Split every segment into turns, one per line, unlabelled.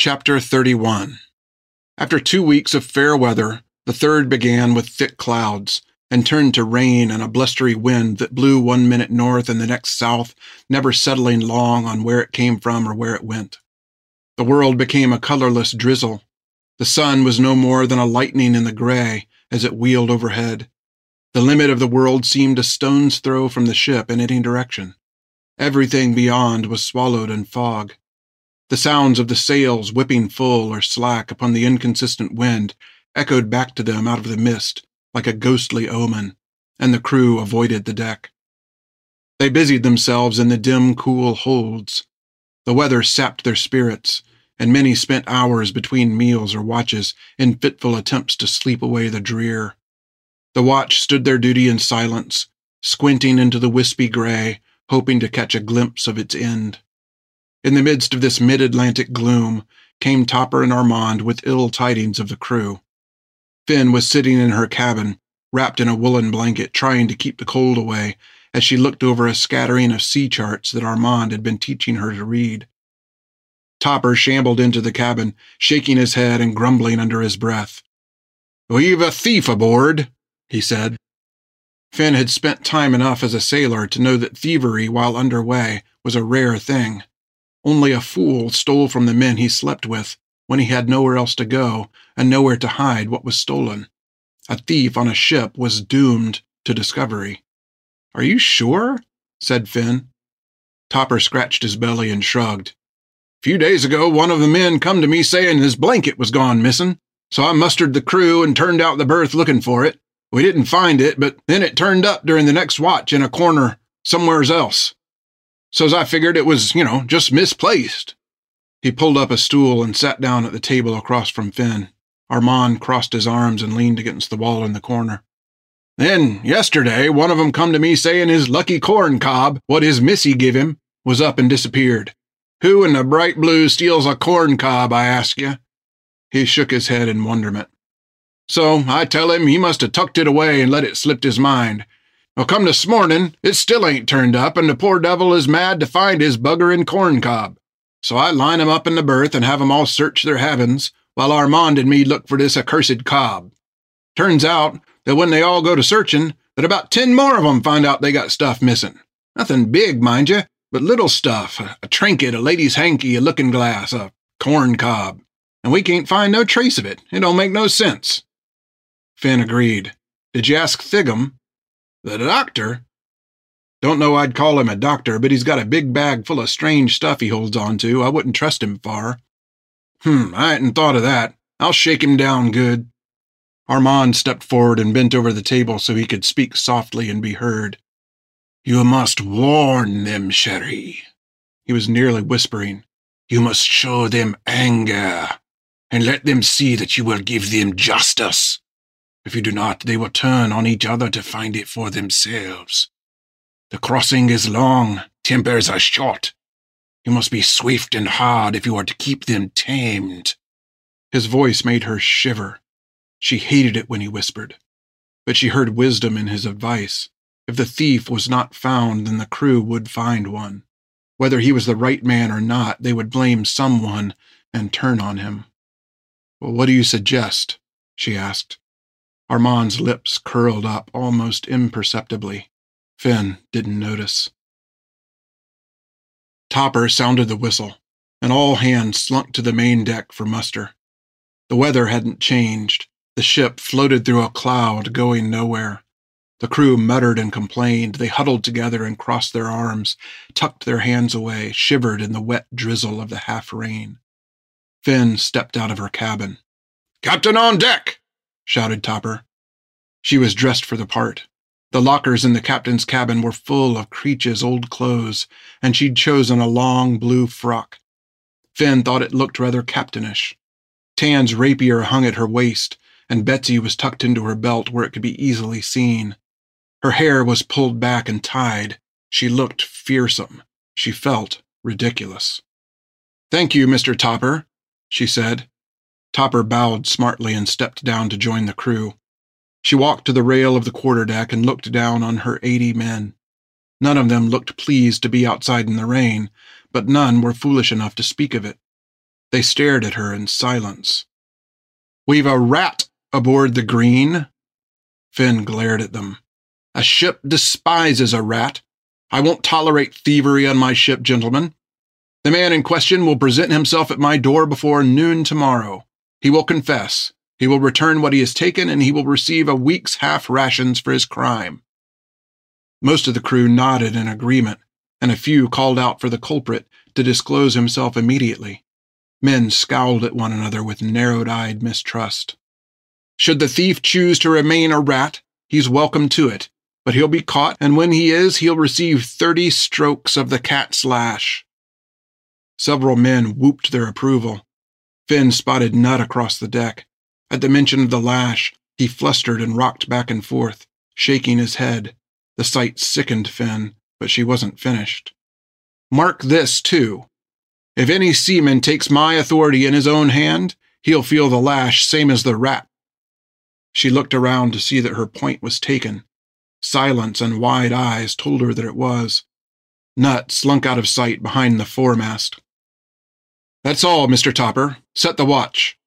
Chapter 31 After two weeks of fair weather, the third began with thick clouds and turned to rain and a blustery wind that blew one minute north and the next south, never settling long on where it came from or where it went. The world became a colorless drizzle. The sun was no more than a lightning in the gray as it wheeled overhead. The limit of the world seemed a stone's throw from the ship in any direction. Everything beyond was swallowed in fog. The sounds of the sails whipping full or slack upon the inconsistent wind echoed back to them out of the mist like a ghostly omen, and the crew avoided the deck. They busied themselves in the dim, cool holds. The weather sapped their spirits, and many spent hours between meals or watches in fitful attempts to sleep away the drear. The watch stood their duty in silence, squinting into the wispy gray, hoping to catch a glimpse of its end. In the midst of this mid Atlantic gloom came Topper and Armand with ill tidings of the crew. Finn was sitting in her cabin, wrapped in a woolen blanket, trying to keep the cold away as she looked over a scattering of sea charts that Armand had been teaching her to read. Topper shambled into the cabin, shaking his head and grumbling under his breath. We've a thief aboard, he said. Finn had spent time enough as a sailor to know that thievery while underway was a rare thing. Only a fool stole from the men he slept with when he had nowhere else to go and nowhere to hide what was stolen. A thief on a ship was doomed to discovery. Are you sure? said Finn. Topper scratched his belly and shrugged. A few days ago, one of the men come to me saying his blanket was gone missing, so I mustered the crew and turned out the berth looking for it. We didn't find it, but then it turned up during the next watch in a corner somewheres else. So's I figured it was, you know, just misplaced. He pulled up a stool and sat down at the table across from Finn. Armand crossed his arms and leaned against the wall in the corner. Then, yesterday, one of 'em come to me sayin' his lucky corn cob, what his missy give him, was up and disappeared. Who in the bright blue steals a corn cob, I ask you? He shook his head in wonderment. So I tell him he must have tucked it away and let it slip his mind, well, come this morning, it still ain't turned up, and the poor devil is mad to find his buggerin' corn cob. So I line 'em up in the berth and have 'em all search their heavens, while Armand and me look for this accursed cob. Turns out that when they all go to searchin', that about ten more of 'em find out they got stuff missin'. Nothing big, mind you, but little stuff a, trinket, a lady's hanky, a lookin' glass, a corn cob. And we can't find no trace of it. It don't make no sense. Finn agreed. Did you ask Thigham? The doctor? Don't know I'd call him a doctor, but he's got a big bag full of strange stuff he holds on to. I wouldn't trust him far. Hmm, I hadn't thought of that. I'll shake him down good. Armand stepped forward and bent over the table so he could speak softly and be heard. You must warn them, chérie. He was nearly whispering. You must show them anger, and let them see that you will give them justice. If you do not, they will turn on each other to find it for themselves. The crossing is long, tempers are short. You must be swift and hard if you are to keep them tamed. His voice made her shiver. She hated it when he whispered. But she heard wisdom in his advice. If the thief was not found, then the crew would find one. Whether he was the right man or not, they would blame someone and turn on him. Well, what do you suggest? she asked. Armand's lips curled up almost imperceptibly. Finn didn't notice. Topper sounded the whistle, and all hands slunk to the main deck for muster. The weather hadn't changed. The ship floated through a cloud, going nowhere. The crew muttered and complained. They huddled together and crossed their arms, tucked their hands away, shivered in the wet drizzle of the half rain. Finn stepped out of her cabin. Captain on deck! shouted Topper. She was dressed for the part. The lockers in the captain's cabin were full of Creech's old clothes, and she'd chosen a long blue frock. Finn thought it looked rather captainish. Tan's rapier hung at her waist, and Betsy was tucked into her belt where it could be easily seen. Her hair was pulled back and tied. She looked fearsome. She felt ridiculous. Thank you, Mr. Topper, she said, Topper bowed smartly and stepped down to join the crew. She walked to the rail of the quarterdeck and looked down on her eighty men. None of them looked pleased to be outside in the rain, but none were foolish enough to speak of it. They stared at her in silence. We've a rat aboard the Green. Finn glared at them. A ship despises a rat. I won't tolerate thievery on my ship, gentlemen. The man in question will present himself at my door before noon tomorrow. He will confess. He will return what he has taken, and he will receive a week's half rations for his crime. Most of the crew nodded in agreement, and a few called out for the culprit to disclose himself immediately. Men scowled at one another with narrowed eyed mistrust. Should the thief choose to remain a rat, he's welcome to it, but he'll be caught, and when he is, he'll receive thirty strokes of the cat's lash. Several men whooped their approval. Finn spotted Nut across the deck. At the mention of the lash, he flustered and rocked back and forth, shaking his head. The sight sickened Finn, but she wasn't finished. Mark this, too. If any seaman takes my authority in his own hand, he'll feel the lash same as the rat. She looked around to see that her point was taken. Silence and wide eyes told her that it was. Nut slunk out of sight behind the foremast. That's all, Mr. Topper. Set the watch.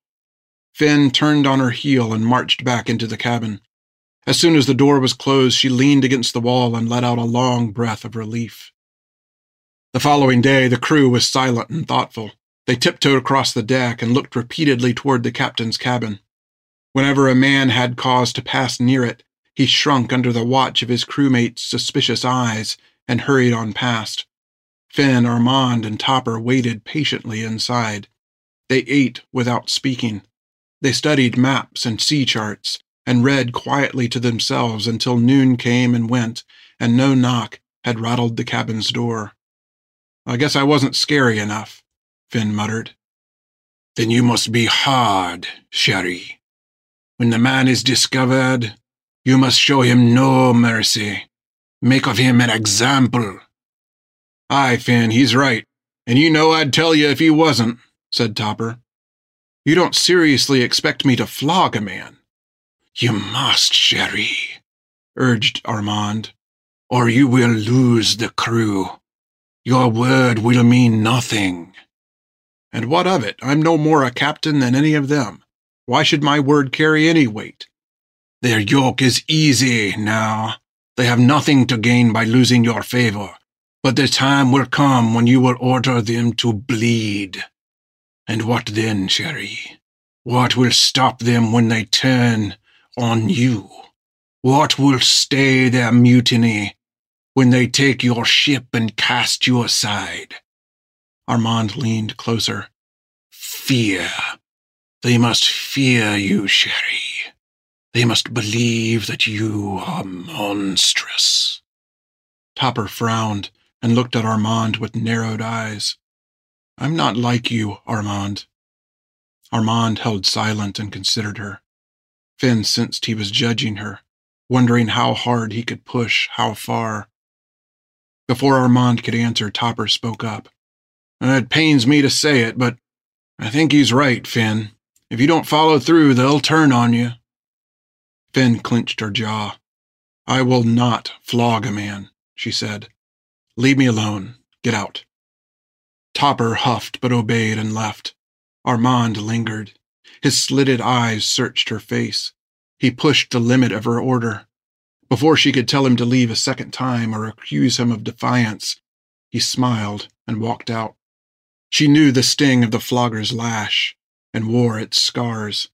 Finn turned on her heel and marched back into the cabin. As soon as the door was closed, she leaned against the wall and let out a long breath of relief. The following day, the crew was silent and thoughtful. They tiptoed across the deck and looked repeatedly toward the captain's cabin. Whenever a man had cause to pass near it, he shrunk under the watch of his crewmates' suspicious eyes and hurried on past. Finn, Armand, and Topper waited patiently inside. They ate without speaking. They studied maps and sea charts and read quietly to themselves until noon came and went, and no knock had rattled the cabin's door. I guess I wasn't scary enough, Finn muttered. Then you must be hard, chérie. When the man is discovered, you must show him no mercy. Make of him an example. Aye, Finn, he's right. And you know I'd tell you if he wasn't, said Topper. You don't seriously expect me to flog a man. You must, chérie, urged Armand, or you will lose the crew. Your word will mean nothing. And what of it? I'm no more a captain than any of them. Why should my word carry any weight? Their yoke is easy now. They have nothing to gain by losing your favor. But the time will come when you will order them to bleed. And what then, chérie? What will stop them when they turn on you? What will stay their mutiny when they take your ship and cast you aside? Armand leaned closer. Fear. They must fear you, chérie. They must believe that you are monstrous. Topper frowned and looked at Armand with narrowed eyes. I'm not like you, Armand. Armand held silent and considered her. Finn sensed he was judging her, wondering how hard he could push, how far. Before Armand could answer, Topper spoke up. It pains me to say it, but I think he's right, Finn. If you don't follow through, they'll turn on you. Finn clenched her jaw. I will not flog a man, she said. Leave me alone. Get out. Topper huffed but obeyed and left. Armand lingered. His slitted eyes searched her face. He pushed the limit of her order. Before she could tell him to leave a second time or accuse him of defiance, he smiled and walked out. She knew the sting of the flogger's lash and wore its scars.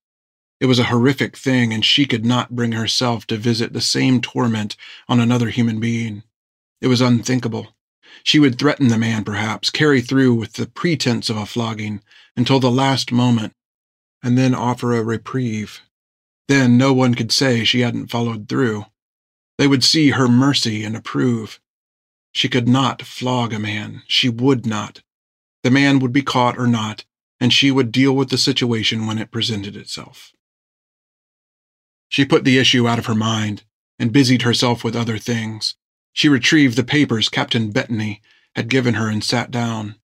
It was a horrific thing, and she could not bring herself to visit the same torment on another human being. It was unthinkable. She would threaten the man, perhaps, carry through with the pretense of a flogging until the last moment, and then offer a reprieve. Then no one could say she hadn't followed through. They would see her mercy and approve. She could not flog a man. She would not. The man would be caught or not, and she would deal with the situation when it presented itself. She put the issue out of her mind and busied herself with other things. She retrieved the papers Captain Bettany had given her and sat down.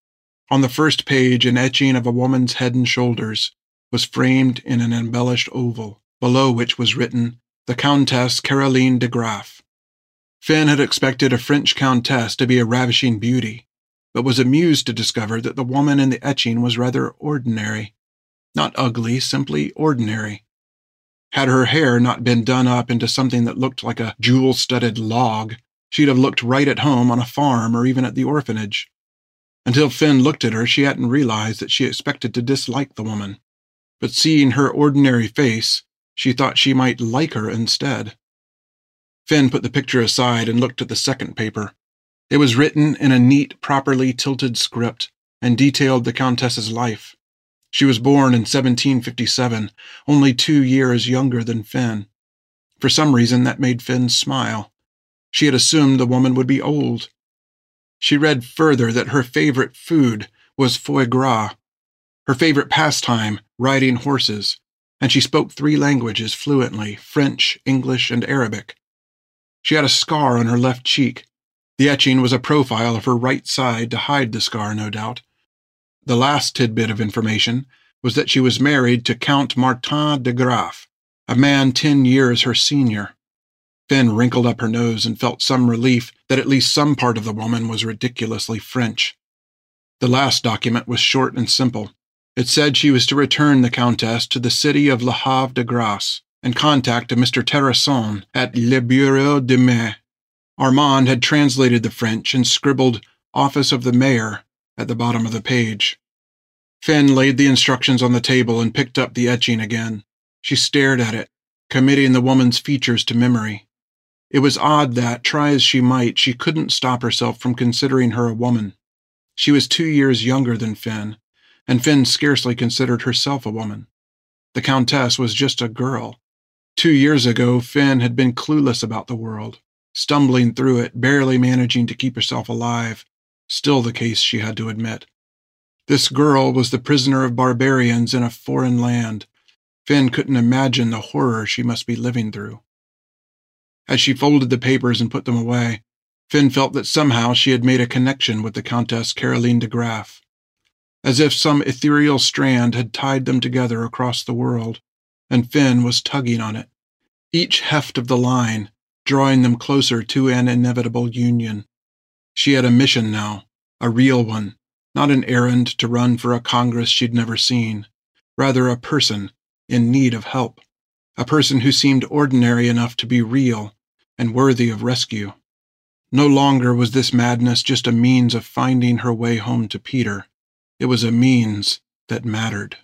On the first page, an etching of a woman's head and shoulders was framed in an embellished oval, below which was written, The Countess Caroline de Graff. Finn had expected a French countess to be a ravishing beauty, but was amused to discover that the woman in the etching was rather ordinary. Not ugly, simply ordinary. Had her hair not been done up into something that looked like a jewel studded log, she'd have looked right at home on a farm or even at the orphanage. Until Finn looked at her, she hadn't realized that she expected to dislike the woman. But seeing her ordinary face, she thought she might like her instead. Finn put the picture aside and looked at the second paper. It was written in a neat, properly tilted script and detailed the Countess's life. She was born in 1757, only two years younger than Finn. For some reason, that made Finn smile. She had assumed the woman would be old. She read further that her favorite food was foie gras, her favorite pastime, riding horses, and she spoke three languages fluently French, English, and Arabic. She had a scar on her left cheek, the etching was a profile of her right side to hide the scar, no doubt. The last tidbit of information was that she was married to Count Martin de Graff, a man ten years her senior. Finn wrinkled up her nose and felt some relief that at least some part of the woman was ridiculously French. The last document was short and simple. It said she was to return the Countess to the city of Le Havre de Grace and contact a Mr. Terrasson at Le Bureau du Maire Armand had translated the French and scribbled Office of the Mayor at the bottom of the page. Finn laid the instructions on the table and picked up the etching again. She stared at it, committing the woman's features to memory. It was odd that, try as she might, she couldn't stop herself from considering her a woman. She was two years younger than Finn, and Finn scarcely considered herself a woman. The Countess was just a girl. Two years ago, Finn had been clueless about the world stumbling through it, barely managing to keep herself alive. Still the case, she had to admit. This girl was the prisoner of barbarians in a foreign land. Finn couldn't imagine the horror she must be living through. As she folded the papers and put them away, Finn felt that somehow she had made a connection with the Countess Caroline de Graff, as if some ethereal strand had tied them together across the world, and Finn was tugging on it. Each heft of the line, drawing them closer to an inevitable union. She had a mission now, a real one, not an errand to run for a Congress she'd never seen, rather a person in need of help, a person who seemed ordinary enough to be real and worthy of rescue. No longer was this madness just a means of finding her way home to Peter. It was a means that mattered.